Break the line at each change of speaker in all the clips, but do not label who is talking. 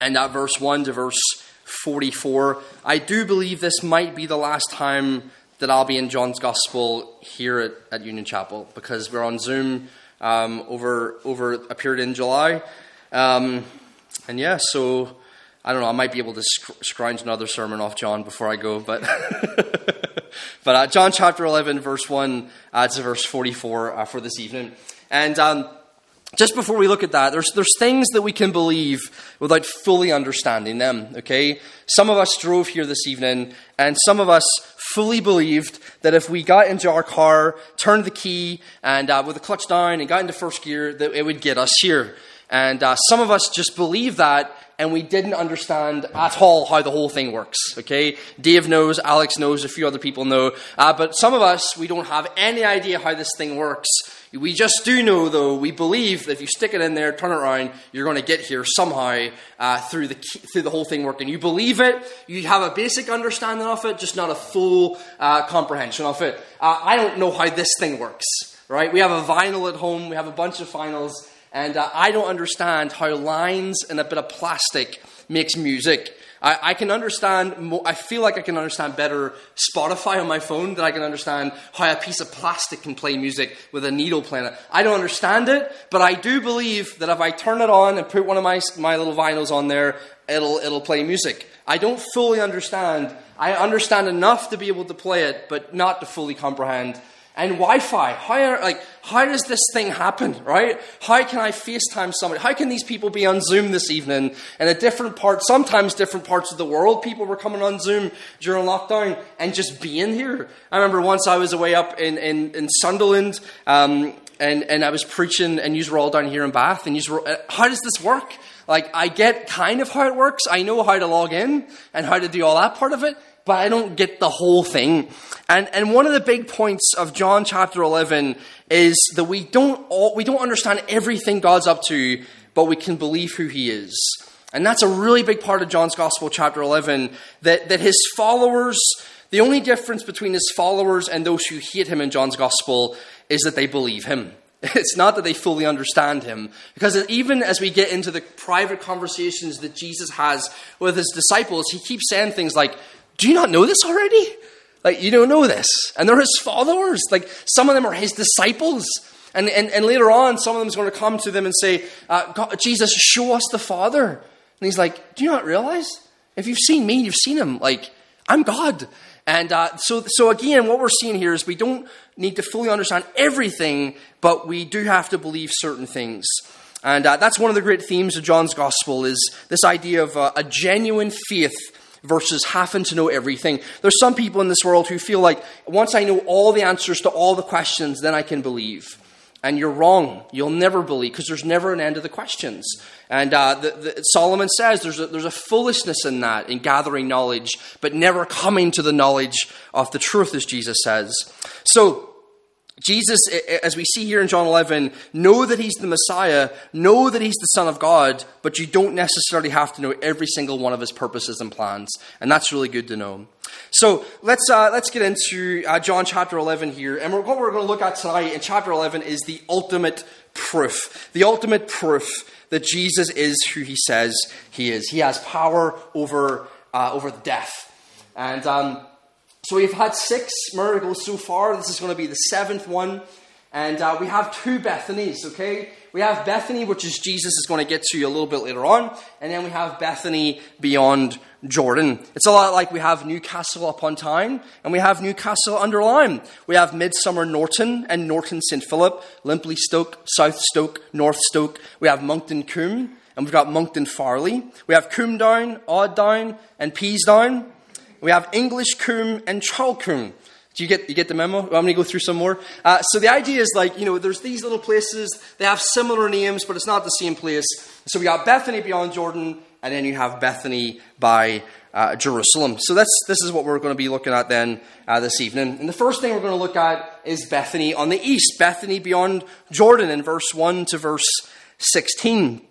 and at verse 1 to verse 44. I do believe this might be the last time that I'll be in John's Gospel here at, at Union Chapel because we're on Zoom um, over over a period in July. Um, and yeah, so I don't know. I might be able to sc- scrounge another sermon off John before I go, but but uh, John chapter eleven, verse one uh, to verse forty-four uh, for this evening, and. Um, just before we look at that, there's, there's things that we can believe without fully understanding them, okay? Some of us drove here this evening, and some of us fully believed that if we got into our car, turned the key, and uh, with the clutch down and got into first gear, that it would get us here. And uh, some of us just believe that, and we didn't understand at all how the whole thing works. Okay, Dave knows, Alex knows, a few other people know, uh, but some of us we don't have any idea how this thing works. We just do know, though, we believe that if you stick it in there, turn it around, you're going to get here somehow uh, through the through the whole thing working. You believe it, you have a basic understanding of it, just not a full uh, comprehension of it. Uh, I don't know how this thing works. Right? We have a vinyl at home. We have a bunch of vinyls. And uh, I don't understand how lines and a bit of plastic makes music. I, I can understand, mo- I feel like I can understand better Spotify on my phone than I can understand how a piece of plastic can play music with a needle playing it. I don't understand it, but I do believe that if I turn it on and put one of my, my little vinyls on there, it'll, it'll play music. I don't fully understand. I understand enough to be able to play it, but not to fully comprehend and Wi-Fi. How like how does this thing happen, right? How can I FaceTime somebody? How can these people be on Zoom this evening in a different part, sometimes different parts of the world? People were coming on Zoom during lockdown and just being here. I remember once I was away up in in, in Sunderland. Um, and, and I was preaching, and you were all down here in Bath, and you were, uh, how does this work? Like, I get kind of how it works. I know how to log in and how to do all that part of it but I don't get the whole thing. And, and one of the big points of John chapter 11 is that we don't, all, we don't understand everything God's up to, but we can believe who he is. And that's a really big part of John's Gospel, chapter 11, that, that his followers, the only difference between his followers and those who hate him in John's Gospel is that they believe him. It's not that they fully understand him. Because even as we get into the private conversations that Jesus has with his disciples, he keeps saying things like, do you not know this already? Like, you don't know this. And they're his followers. Like, some of them are his disciples. And, and, and later on, some of them is going to come to them and say, uh, God, Jesus, show us the Father. And he's like, Do you not realize? If you've seen me, you've seen him. Like, I'm God. And uh, so, so again, what we're seeing here is we don't need to fully understand everything, but we do have to believe certain things. And uh, that's one of the great themes of John's gospel is this idea of uh, a genuine faith versus having to know everything. There's some people in this world who feel like once I know all the answers to all the questions, then I can believe. And you're wrong. You'll never believe because there's never an end to the questions. And uh, the, the, Solomon says there's a, there's a foolishness in that, in gathering knowledge, but never coming to the knowledge of the truth, as Jesus says. So, Jesus, as we see here in John 11, know that he's the Messiah, know that he's the Son of God, but you don't necessarily have to know every single one of his purposes and plans. And that's really good to know. So let's, uh, let's get into uh, John chapter 11 here. And what we're going to look at tonight in chapter 11 is the ultimate proof. The ultimate proof that Jesus is who he says he is. He has power over, uh, over death. And um, so we've had six miracles so far. This is going to be the seventh one. And uh, we have two Bethanies, okay? We have Bethany, which is Jesus is going to get to you a little bit later on. And then we have Bethany beyond Jordan. It's a lot like we have Newcastle upon Tyne and we have Newcastle under Lyme. We have Midsomer Norton and Norton St. Philip, Limpley Stoke, South Stoke, North Stoke. We have Monkton Combe and we've got Monkton Farleigh. We have Combe Down, Odd Down, and Peasedown. We have Englishcombe and Charlcombe. Do you get, you get the memo? I'm going to go through some more. Uh, so the idea is like, you know, there's these little places, they have similar names, but it's not the same place. So we got Bethany beyond Jordan, and then you have Bethany by uh, Jerusalem. So that's, this is what we're going to be looking at then uh, this evening. And the first thing we're going to look at is Bethany on the east, Bethany beyond Jordan in verse 1 to verse 16.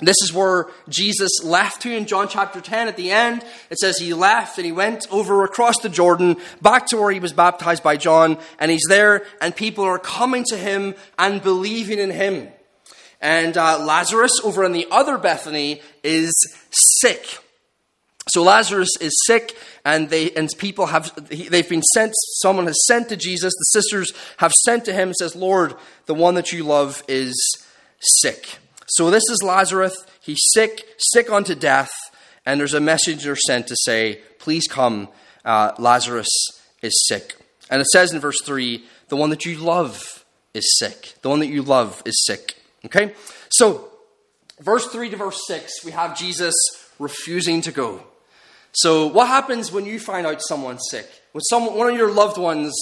This is where Jesus left to in John chapter 10 at the end. It says he left and he went over across the Jordan back to where he was baptized by John and he's there and people are coming to him and believing in him. and uh, Lazarus over in the other Bethany is sick. So Lazarus is sick, and they and people have they've been sent. Someone has sent to Jesus. The sisters have sent to him. And says, "Lord, the one that you love is sick." So this is Lazarus. He's sick, sick unto death, and there's a messenger sent to say, "Please come. Uh, Lazarus is sick." And it says in verse three, "The one that you love is sick. The one that you love is sick." Okay, so verse three to verse six, we have Jesus refusing to go. So, what happens when you find out someone's sick? When someone, one of your loved ones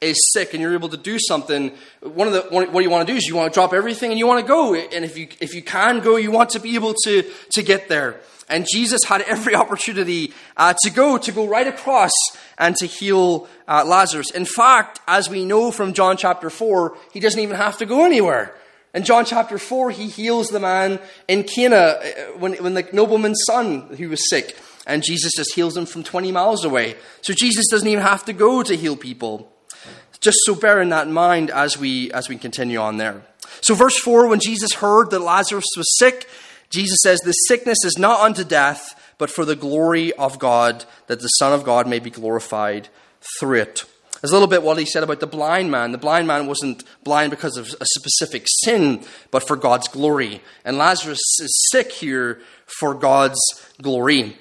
is sick and you're able to do something, one of the what you want to do is you want to drop everything and you want to go. And if you if you can go, you want to be able to to get there. And Jesus had every opportunity uh, to go, to go right across and to heal uh, Lazarus. In fact, as we know from John chapter 4, he doesn't even have to go anywhere. In John chapter 4, he heals the man in Cana uh, when, when the nobleman's son who was sick and Jesus just heals him from 20 miles away. So Jesus doesn't even have to go to heal people. Just so bear in that mind as we as we continue on there. So verse 4 when Jesus heard that Lazarus was sick, Jesus says the sickness is not unto death, but for the glory of God, that the Son of God may be glorified through it. There's a little bit what he said about the blind man. The blind man wasn't blind because of a specific sin, but for God's glory. And Lazarus is sick here for God's glory.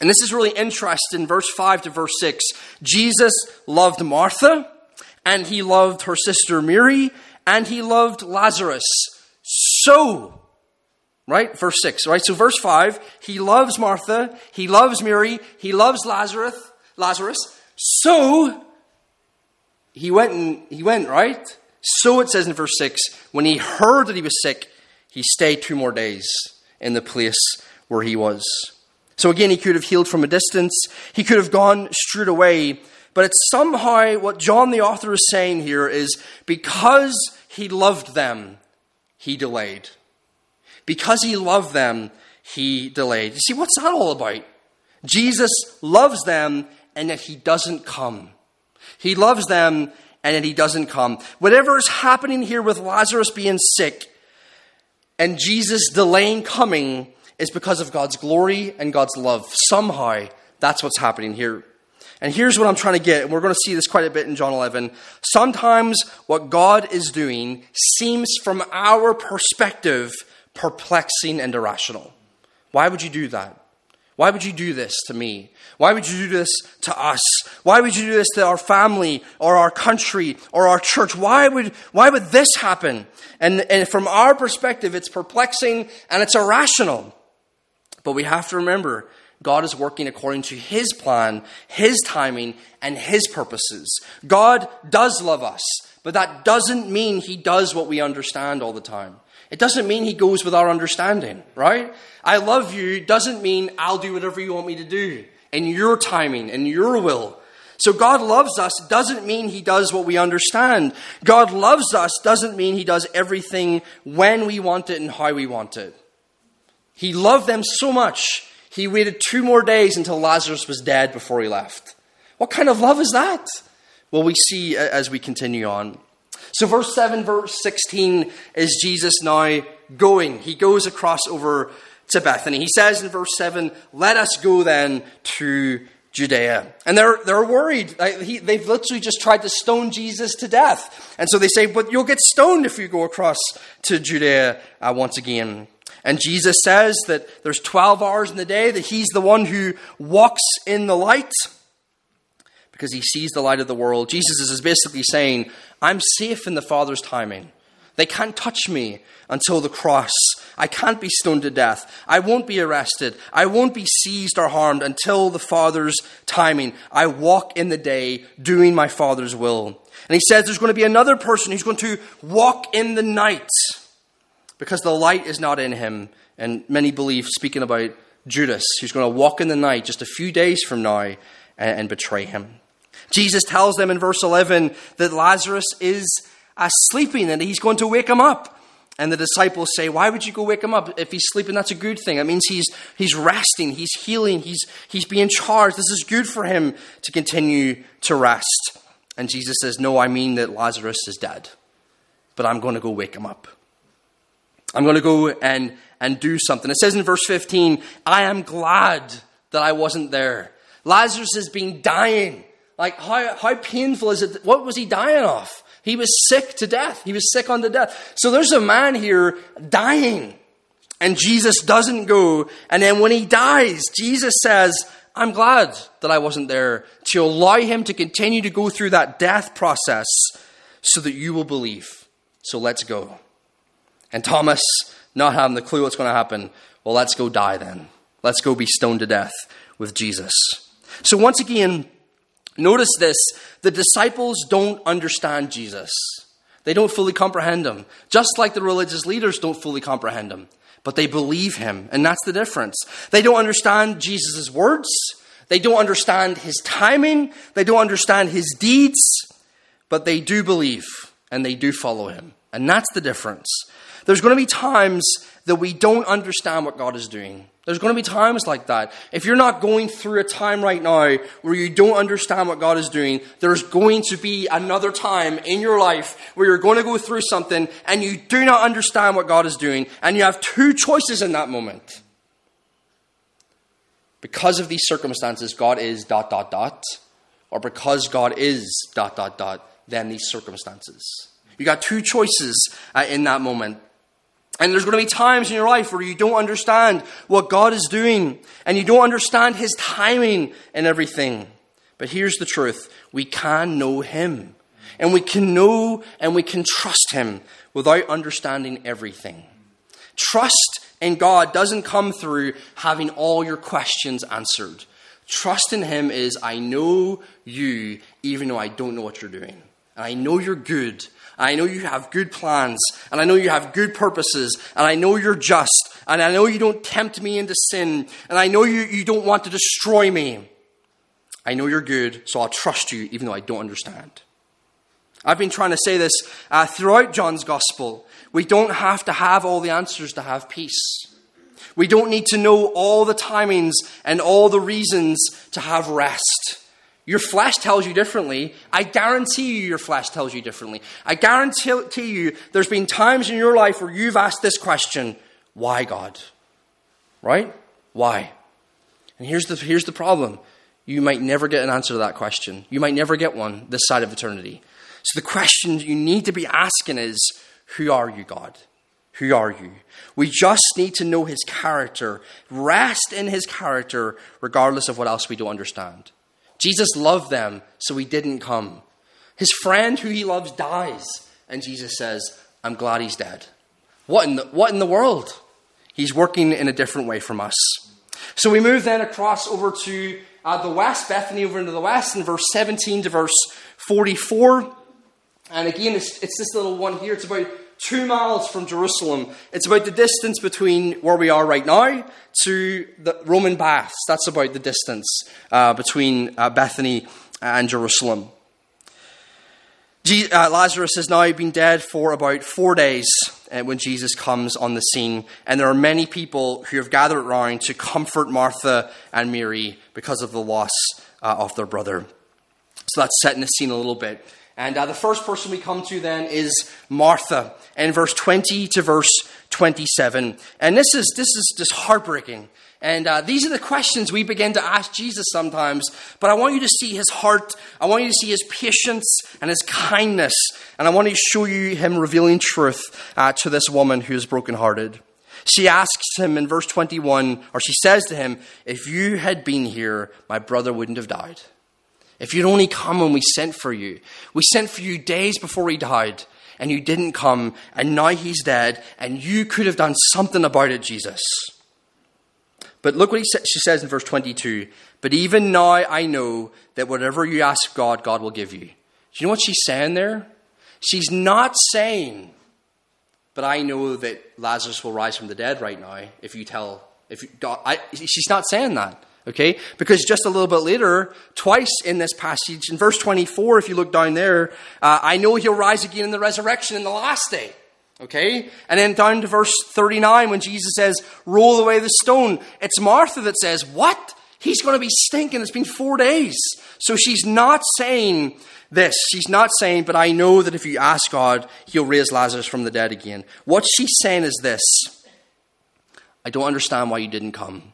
And this is really interesting, verse 5 to verse 6. Jesus loved Martha, and he loved her sister Mary, and he loved Lazarus. So, right? Verse 6, right? So verse 5, he loves Martha, he loves Mary, he loves Lazarus, Lazarus. So he went and he went, right? So it says in verse 6, when he heard that he was sick, he stayed two more days in the place where he was. So again, he could have healed from a distance, he could have gone straight away. But it's somehow what John the author is saying here is because he loved them, he delayed. Because he loved them, he delayed. You see, what's that all about? Jesus loves them and yet he doesn't come. He loves them and yet he doesn't come. Whatever is happening here with Lazarus being sick and Jesus delaying coming is because of God's glory and God's love. Somehow, that's what's happening here. And here's what I'm trying to get, and we're going to see this quite a bit in John 11. Sometimes what God is doing seems, from our perspective, perplexing and irrational. Why would you do that? Why would you do this to me? Why would you do this to us? Why would you do this to our family or our country or our church? Why would, why would this happen? And, and from our perspective, it's perplexing and it's irrational. But we have to remember God is working according to His plan, His timing, and His purposes. God does love us, but that doesn't mean He does what we understand all the time. It doesn't mean He goes with our understanding, right? I love you doesn't mean I'll do whatever you want me to do in your timing, in your will. So God loves us doesn't mean He does what we understand. God loves us doesn't mean He does everything when we want it and how we want it. He loved them so much, he waited two more days until Lazarus was dead before he left. What kind of love is that? Well, we see as we continue on. So, verse 7, verse 16 is Jesus now going. He goes across over to Bethany. He says in verse 7, Let us go then to Judea. And they're, they're worried. They've literally just tried to stone Jesus to death. And so they say, But you'll get stoned if you go across to Judea uh, once again. And Jesus says that there's 12 hours in the day, that he's the one who walks in the light because he sees the light of the world. Jesus is basically saying, I'm safe in the Father's timing. They can't touch me until the cross. I can't be stoned to death. I won't be arrested. I won't be seized or harmed until the Father's timing. I walk in the day doing my Father's will. And he says there's going to be another person who's going to walk in the night because the light is not in him. And many believe, speaking about Judas, who's going to walk in the night just a few days from now and, and betray him. Jesus tells them in verse 11 that Lazarus is sleeping and he's going to wake him up. And the disciples say, Why would you go wake him up? If he's sleeping, that's a good thing. It means he's, he's resting, he's healing, he's, he's being charged. This is good for him to continue to rest. And Jesus says, No, I mean that Lazarus is dead, but I'm going to go wake him up. I'm going to go and, and do something. It says in verse 15, I am glad that I wasn't there. Lazarus has been dying. Like, how, how painful is it? What was he dying of? He was sick to death. He was sick unto death. So there's a man here dying. And Jesus doesn't go. And then when he dies, Jesus says, I'm glad that I wasn't there to allow him to continue to go through that death process so that you will believe. So let's go. And Thomas, not having the clue what's going to happen, well, let's go die then. Let's go be stoned to death with Jesus. So once again, notice this the disciples don't understand Jesus. They don't fully comprehend him, just like the religious leaders don't fully comprehend him but they believe him. And that's the difference. They don't understand Jesus' words. They don't understand his timing. They don't understand his deeds, but they do believe and they do follow him. And that's the difference. There's going to be times that we don't understand what God is doing. There's going to be times like that. If you're not going through a time right now where you don't understand what God is doing, there's going to be another time in your life where you're going to go through something and you do not understand what God is doing, and you have two choices in that moment. Because of these circumstances, God is dot dot dot, or because God is dot dot dot, then these circumstances. You got two choices uh, in that moment. And there's going to be times in your life where you don't understand what God is doing and you don't understand His timing and everything. But here's the truth we can know Him. And we can know and we can trust Him without understanding everything. Trust in God doesn't come through having all your questions answered. Trust in Him is I know you even though I don't know what you're doing. And I know you're good I know you have good plans, and I know you have good purposes, and I know you're just, and I know you don't tempt me into sin, and I know you, you don't want to destroy me. I know you're good, so I'll trust you even though I don't understand. I've been trying to say this uh, throughout John's gospel. We don't have to have all the answers to have peace. We don't need to know all the timings and all the reasons to have rest. Your flesh tells you differently. I guarantee you, your flesh tells you differently. I guarantee you, there's been times in your life where you've asked this question Why, God? Right? Why? And here's the, here's the problem you might never get an answer to that question. You might never get one this side of eternity. So the question you need to be asking is Who are you, God? Who are you? We just need to know his character, rest in his character, regardless of what else we don't understand. Jesus loved them, so he didn't come. His friend who he loves dies, and Jesus says, I'm glad he's dead. What in the, what in the world? He's working in a different way from us. So we move then across over to uh, the west, Bethany over into the west, in verse 17 to verse 44. And again, it's, it's this little one here. It's about two miles from Jerusalem. It's about the distance between where we are right now to the Roman baths. That's about the distance uh, between uh, Bethany and Jerusalem. uh, Lazarus has now been dead for about four days uh, when Jesus comes on the scene, and there are many people who have gathered around to comfort Martha and Mary because of the loss uh, of their brother. So that's setting the scene a little bit. And uh, the first person we come to then is Martha, in verse 20 to verse 27. And this is, this is just heartbreaking. And uh, these are the questions we begin to ask Jesus sometimes. But I want you to see his heart. I want you to see his patience and his kindness. And I want to show you him revealing truth uh, to this woman who is brokenhearted. She asks him in verse 21, or she says to him, If you had been here, my brother wouldn't have died. If you'd only come when we sent for you. We sent for you days before he died, and you didn't come, and now he's dead, and you could have done something about it, Jesus. But look what sa- she says in verse 22 But even now I know that whatever you ask God, God will give you. Do you know what she's saying there? She's not saying, But I know that Lazarus will rise from the dead right now if you tell. If you, I, she's not saying that. Okay? Because just a little bit later, twice in this passage, in verse 24, if you look down there, uh, I know he'll rise again in the resurrection in the last day. Okay? And then down to verse 39 when Jesus says, roll away the stone. It's Martha that says, What? He's going to be stinking. It's been four days. So she's not saying this. She's not saying, but I know that if you ask God, he'll raise Lazarus from the dead again. What she's saying is this I don't understand why you didn't come,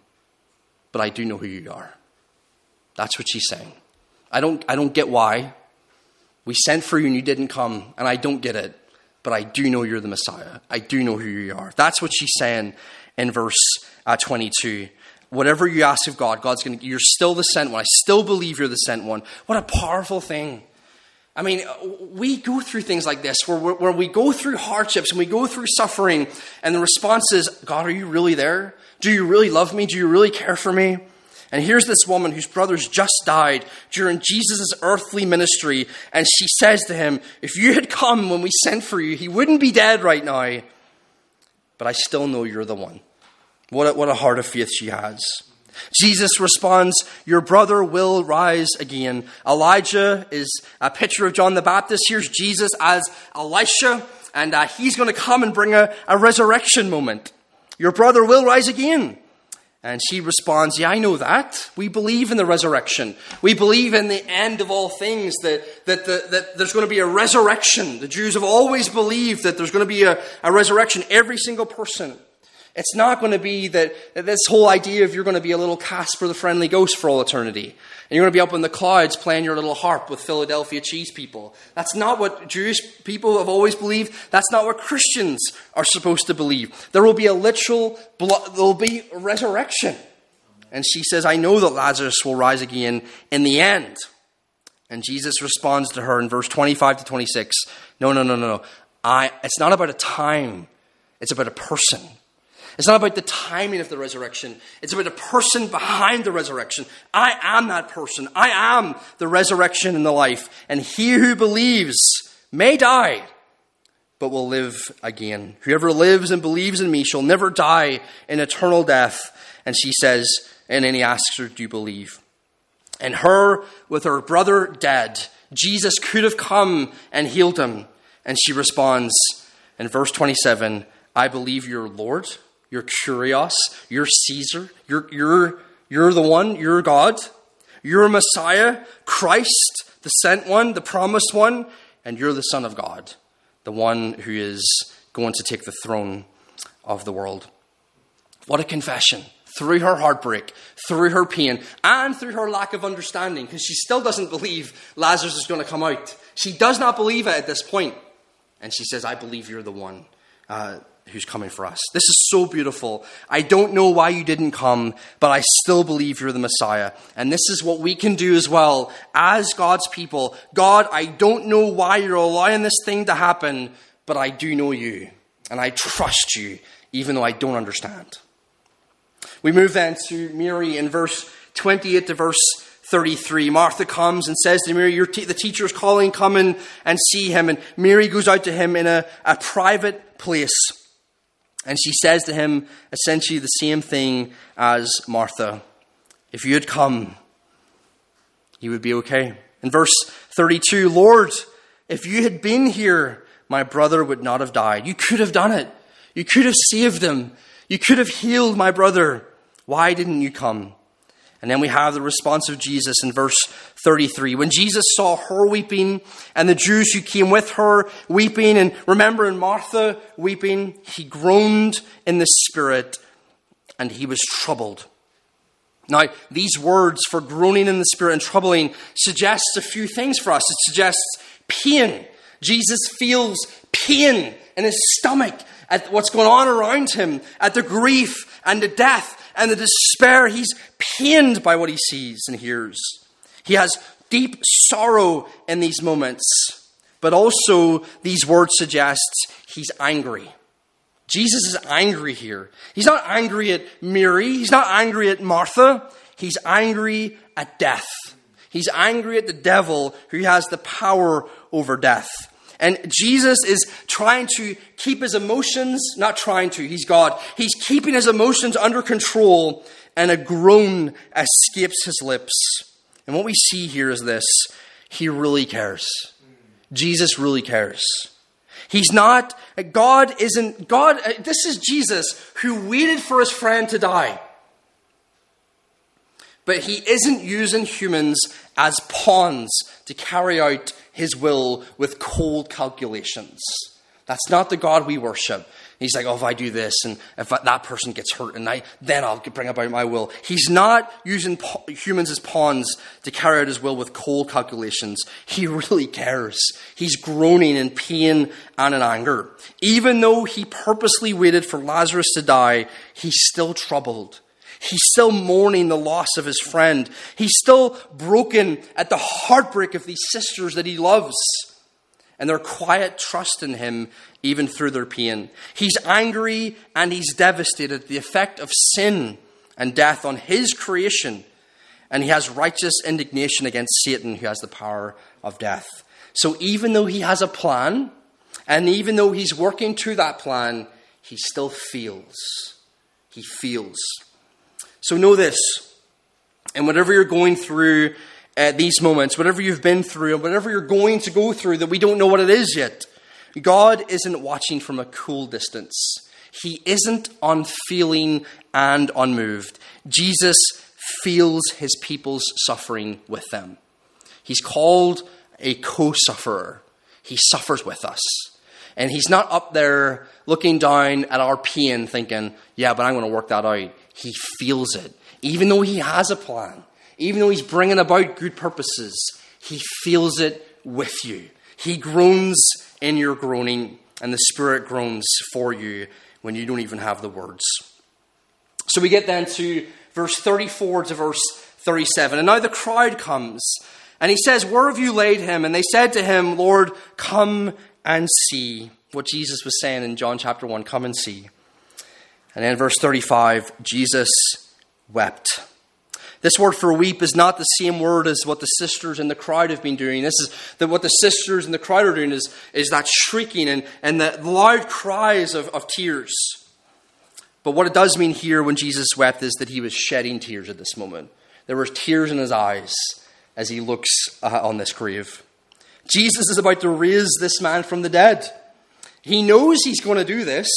but I do know who you are. That's what she's saying. I don't, I don't get why. We sent for you and you didn't come, and I don't get it, but I do know you're the Messiah. I do know who you are. That's what she's saying in verse uh, 22 whatever you ask of God, God's going to, you're still the sent one. I still believe you're the sent one. What a powerful thing. I mean, we go through things like this where, where we go through hardships and we go through suffering, and the response is, God, are you really there? Do you really love me? Do you really care for me? And here's this woman whose brothers just died during Jesus' earthly ministry, and she says to him, If you had come when we sent for you, he wouldn't be dead right now. But I still know you're the one. What a, what a heart of faith she has. Jesus responds, Your brother will rise again. Elijah is a picture of John the Baptist. Here's Jesus as Elisha, and uh, he's going to come and bring a, a resurrection moment. Your brother will rise again. And she responds, Yeah, I know that. We believe in the resurrection. We believe in the end of all things, that, that, the, that there's going to be a resurrection. The Jews have always believed that there's going to be a, a resurrection, every single person. It's not going to be that, that this whole idea of you're going to be a little Casper the Friendly Ghost for all eternity. And you're going to be up in the clouds playing your little harp with Philadelphia cheese people. That's not what Jewish people have always believed. That's not what Christians are supposed to believe. There will be a literal, there will be resurrection. And she says, I know that Lazarus will rise again in the end. And Jesus responds to her in verse 25 to 26 No, no, no, no, no. I, it's not about a time, it's about a person. It's not about the timing of the resurrection. It's about the person behind the resurrection. I am that person. I am the resurrection and the life. And he who believes may die, but will live again. Whoever lives and believes in me shall never die in eternal death. And she says, and then he asks her, Do you believe? And her, with her brother dead, Jesus could have come and healed him. And she responds in verse 27 I believe you're Lord you're Kyrios. You're Caesar. You're, you're, you're the one. You're God. You're Messiah, Christ, the sent one, the promised one, and you're the Son of God, the one who is going to take the throne of the world. What a confession. Through her heartbreak, through her pain, and through her lack of understanding, because she still doesn't believe Lazarus is going to come out. She does not believe it at this point. And she says, I believe you're the one. Uh, who's coming for us. This is so beautiful. I don't know why you didn't come, but I still believe you're the Messiah. And this is what we can do as well as God's people. God, I don't know why you're allowing this thing to happen, but I do know you. And I trust you, even though I don't understand. We move then to Mary in verse 28 to verse 33. Martha comes and says to Mary, the teacher is calling, come in and see him. And Mary goes out to him in a, a private place. And she says to him essentially the same thing as Martha. If you had come, you would be okay. In verse 32, Lord, if you had been here, my brother would not have died. You could have done it. You could have saved him. You could have healed my brother. Why didn't you come? And then we have the response of Jesus in verse 33. When Jesus saw her weeping and the Jews who came with her weeping, and remember in Martha weeping, he groaned in the spirit and he was troubled. Now, these words for groaning in the spirit and troubling suggests a few things for us. It suggests pain. Jesus feels pain in his stomach at what's going on around him, at the grief and the death and the despair. He's pained by what he sees and hears. He has deep sorrow in these moments, but also these words suggest he's angry. Jesus is angry here. He's not angry at Mary, he's not angry at Martha, he's angry at death. He's angry at the devil who has the power over death. And Jesus is trying to keep his emotions, not trying to, he's God. He's keeping his emotions under control, and a groan escapes his lips. And what we see here is this he really cares. Jesus really cares. He's not, God isn't, God, uh, this is Jesus who waited for his friend to die. But he isn't using humans as pawns to carry out his will with cold calculations. That's not the God we worship. He's like, oh, if I do this and if that person gets hurt and I, then I'll bring about my will. He's not using humans as pawns to carry out his will with cold calculations. He really cares. He's groaning in pain and in anger. Even though he purposely waited for Lazarus to die, he's still troubled. He's still mourning the loss of his friend. He's still broken at the heartbreak of these sisters that he loves and their quiet trust in him even through their pain. He's angry and he's devastated at the effect of sin and death on his creation, and he has righteous indignation against Satan, who has the power of death. So even though he has a plan, and even though he's working to that plan, he still feels. He feels. So know this, and whatever you're going through at these moments, whatever you've been through, and whatever you're going to go through that we don't know what it is yet, God isn't watching from a cool distance. He isn't unfeeling and unmoved. Jesus feels his people's suffering with them. He's called a co sufferer. He suffers with us. And he's not up there looking down at our pain thinking, yeah, but I'm going to work that out. He feels it. Even though he has a plan, even though he's bringing about good purposes, he feels it with you. He groans in your groaning, and the Spirit groans for you when you don't even have the words. So we get then to verse 34 to verse 37. And now the crowd comes, and he says, Where have you laid him? And they said to him, Lord, come and see. What Jesus was saying in John chapter 1 come and see. And then verse 35 Jesus wept. This word for weep is not the same word as what the sisters in the crowd have been doing. This is the, what the sisters in the crowd are doing is, is that shrieking and, and the loud cries of, of tears. But what it does mean here when Jesus wept is that he was shedding tears at this moment. There were tears in his eyes as he looks uh, on this grave. Jesus is about to raise this man from the dead. He knows he's going to do this,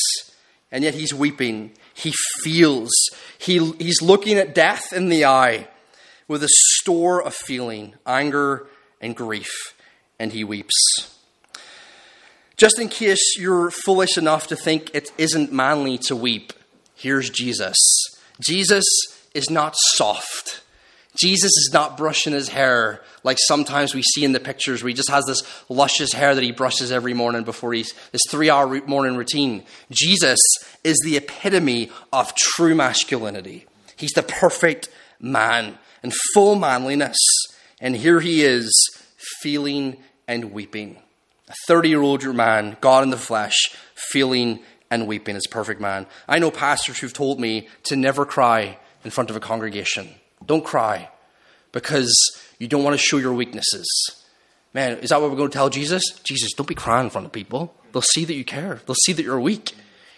and yet he's weeping. He feels. He, he's looking at death in the eye with a store of feeling, anger and grief, and he weeps. Just in case you're foolish enough to think it isn't manly to weep, here's Jesus. Jesus is not soft. Jesus is not brushing his hair like sometimes we see in the pictures where he just has this luscious hair that he brushes every morning before he's this three hour morning routine. Jesus is the epitome of true masculinity. He's the perfect man and full manliness. And here he is, feeling and weeping. A 30 year old man, God in the flesh, feeling and weeping as perfect man. I know pastors who've told me to never cry in front of a congregation. Don't cry because you don't want to show your weaknesses. Man, is that what we're going to tell Jesus? Jesus, don't be crying in front of people. They'll see that you care, they'll see that you're weak.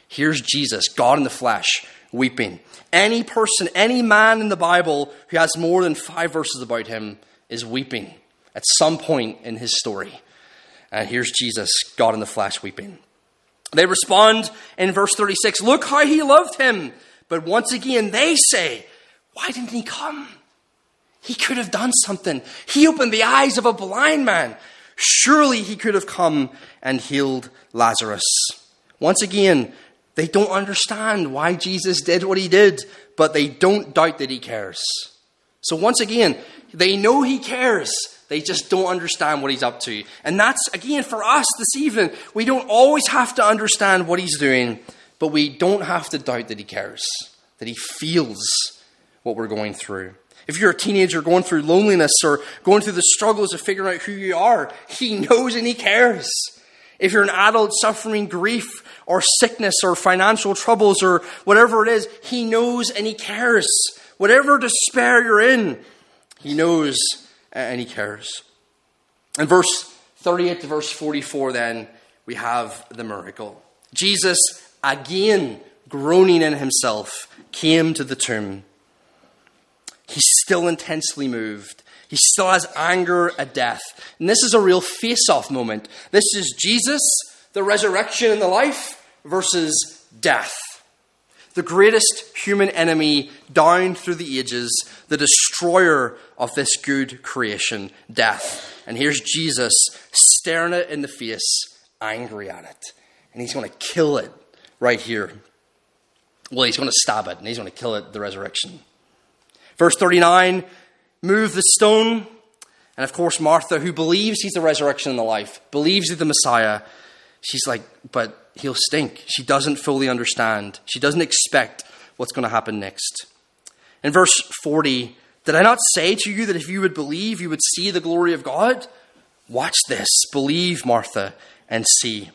Here's Jesus, God in the flesh, weeping. Any person, any man in the Bible who has more than five verses about him is weeping at some point in his story. And here's Jesus, God in the flesh, weeping. They respond in verse 36 Look how he loved him. But once again, they say, why didn't he come? He could have done something. He opened the eyes of a blind man. Surely he could have come and healed Lazarus. Once again, they don't understand why Jesus did what he did, but they don't doubt that he cares. So once again, they know he cares. They just don't understand what he's up to. And that's, again, for us this evening. We don't always have to understand what he's doing, but we don't have to doubt that he cares, that he feels what we're going through. If you're a teenager going through loneliness or going through the struggles of figuring out who you are, He knows and He cares. If you're an adult suffering grief or sickness or financial troubles or whatever it is, He knows and He cares. Whatever despair you're in, He knows and He cares. In verse 38 to verse 44, then, we have the miracle. Jesus, again groaning in himself, came to the tomb. He's still intensely moved. He still has anger at death. And this is a real face off moment. This is Jesus, the resurrection and the life, versus death. the greatest human enemy down through the ages, the destroyer of this good creation, death. And here's Jesus staring it in the face, angry at it. And he's going to kill it right here. Well, he's going to stab it and he's going to kill it the resurrection. Verse 39 move the stone. And of course, Martha, who believes he's the resurrection and the life, believes he's the Messiah, she's like, but he'll stink. She doesn't fully understand. She doesn't expect what's going to happen next. In verse 40, did I not say to you that if you would believe, you would see the glory of God? Watch this. Believe, Martha, and see.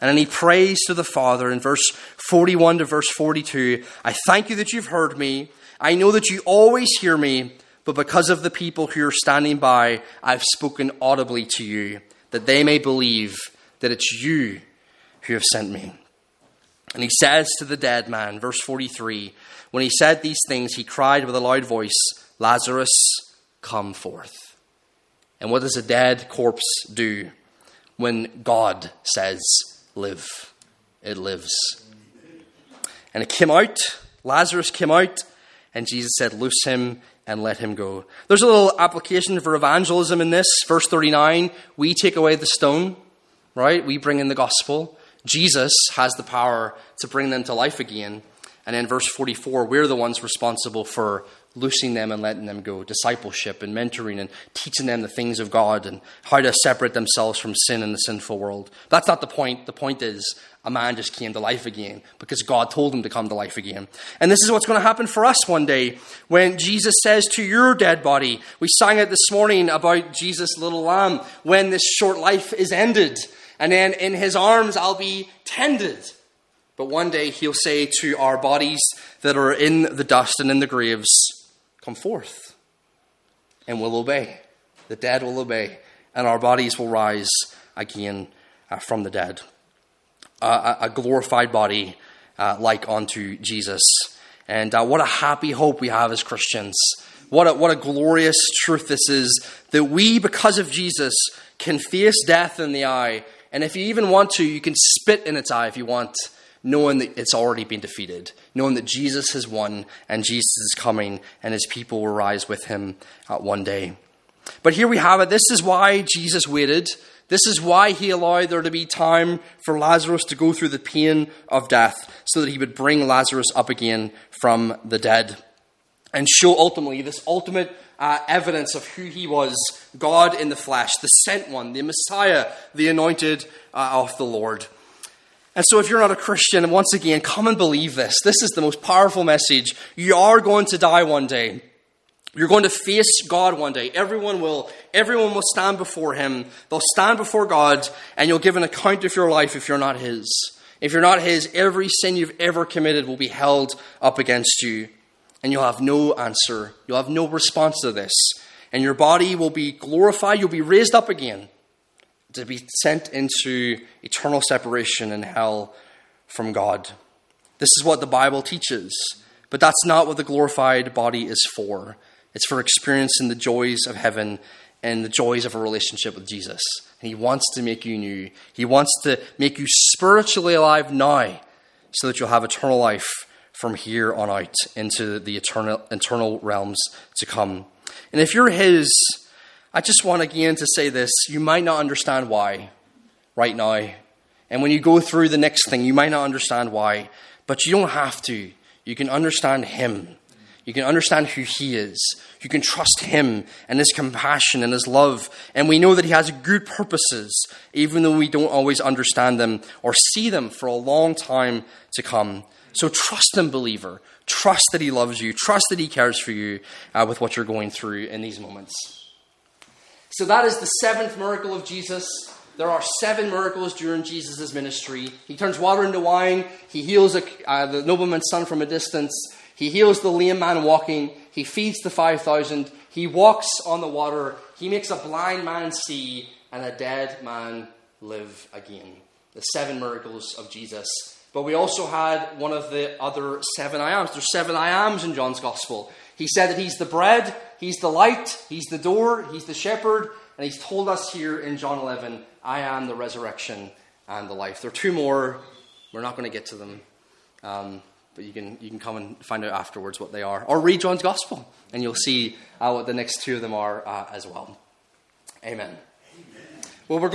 And then he prays to the Father in verse 41 to verse 42 I thank you that you've heard me. I know that you always hear me, but because of the people who are standing by, I've spoken audibly to you, that they may believe that it's you who have sent me. And he says to the dead man, verse 43, when he said these things, he cried with a loud voice, Lazarus, come forth. And what does a dead corpse do when God says, live? It lives. And it came out, Lazarus came out, and Jesus said, Loose him and let him go. There's a little application for evangelism in this. Verse 39 we take away the stone, right? We bring in the gospel. Jesus has the power to bring them to life again. And in verse 44, we're the ones responsible for loosing them and letting them go, discipleship and mentoring and teaching them the things of God and how to separate themselves from sin in the sinful world. That's not the point. The point is a man just came to life again because God told him to come to life again. And this is what's going to happen for us one day when Jesus says to your dead body, we sang it this morning about Jesus' little lamb, when this short life is ended. And then in his arms I'll be tended. But one day he'll say to our bodies that are in the dust and in the graves, Come forth. And we'll obey. The dead will obey. And our bodies will rise again uh, from the dead. Uh, a glorified body uh, like unto Jesus. And uh, what a happy hope we have as Christians. What a, what a glorious truth this is that we, because of Jesus, can face death in the eye. And if you even want to, you can spit in its eye if you want knowing that it's already been defeated, knowing that Jesus has won and Jesus is coming and his people will rise with him uh, one day. But here we have it. This is why Jesus waited. This is why he allowed there to be time for Lazarus to go through the pain of death so that he would bring Lazarus up again from the dead and show ultimately this ultimate uh, evidence of who he was God in the flesh, the sent one, the Messiah, the anointed uh, of the Lord. And so, if you're not a Christian, once again, come and believe this. This is the most powerful message. You are going to die one day. You're going to face God one day. Everyone will. Everyone will stand before Him. They'll stand before God, and you'll give an account of your life if you're not His. If you're not His, every sin you've ever committed will be held up against you, and you'll have no answer. You'll have no response to this. And your body will be glorified. You'll be raised up again to be sent into eternal separation in hell from God. This is what the Bible teaches, but that's not what the glorified body is for. It's for experiencing the joys of heaven and the joys of a relationship with Jesus. And He wants to make you new. He wants to make you spiritually alive now so that you'll have eternal life from here on out into the eternal, eternal realms to come. And if you're His, I just want again to say this. You might not understand why right now. And when you go through the next thing, you might not understand why. But you don't have to. You can understand Him. You can understand who He is. You can trust Him and His compassion and His love. And we know that He has good purposes, even though we don't always understand them or see them for a long time to come. So trust Him, believer. Trust that He loves you. Trust that He cares for you uh, with what you're going through in these moments. So that is the seventh miracle of Jesus. There are seven miracles during Jesus' ministry. He turns water into wine. He heals a, uh, the nobleman's son from a distance. He heals the lame man walking. He feeds the 5,000. He walks on the water. He makes a blind man see and a dead man live again. The seven miracles of Jesus. But we also had one of the other seven I ams. There's seven I ams in John's Gospel. He said that he's the bread, he's the light, he's the door, he's the shepherd, and he's told us here in John 11, I am the resurrection and the life. There are two more. We're not going to get to them. Um, but you can, you can come and find out afterwards what they are. Or read John's Gospel, and you'll see uh, what the next two of them are uh, as well. Amen.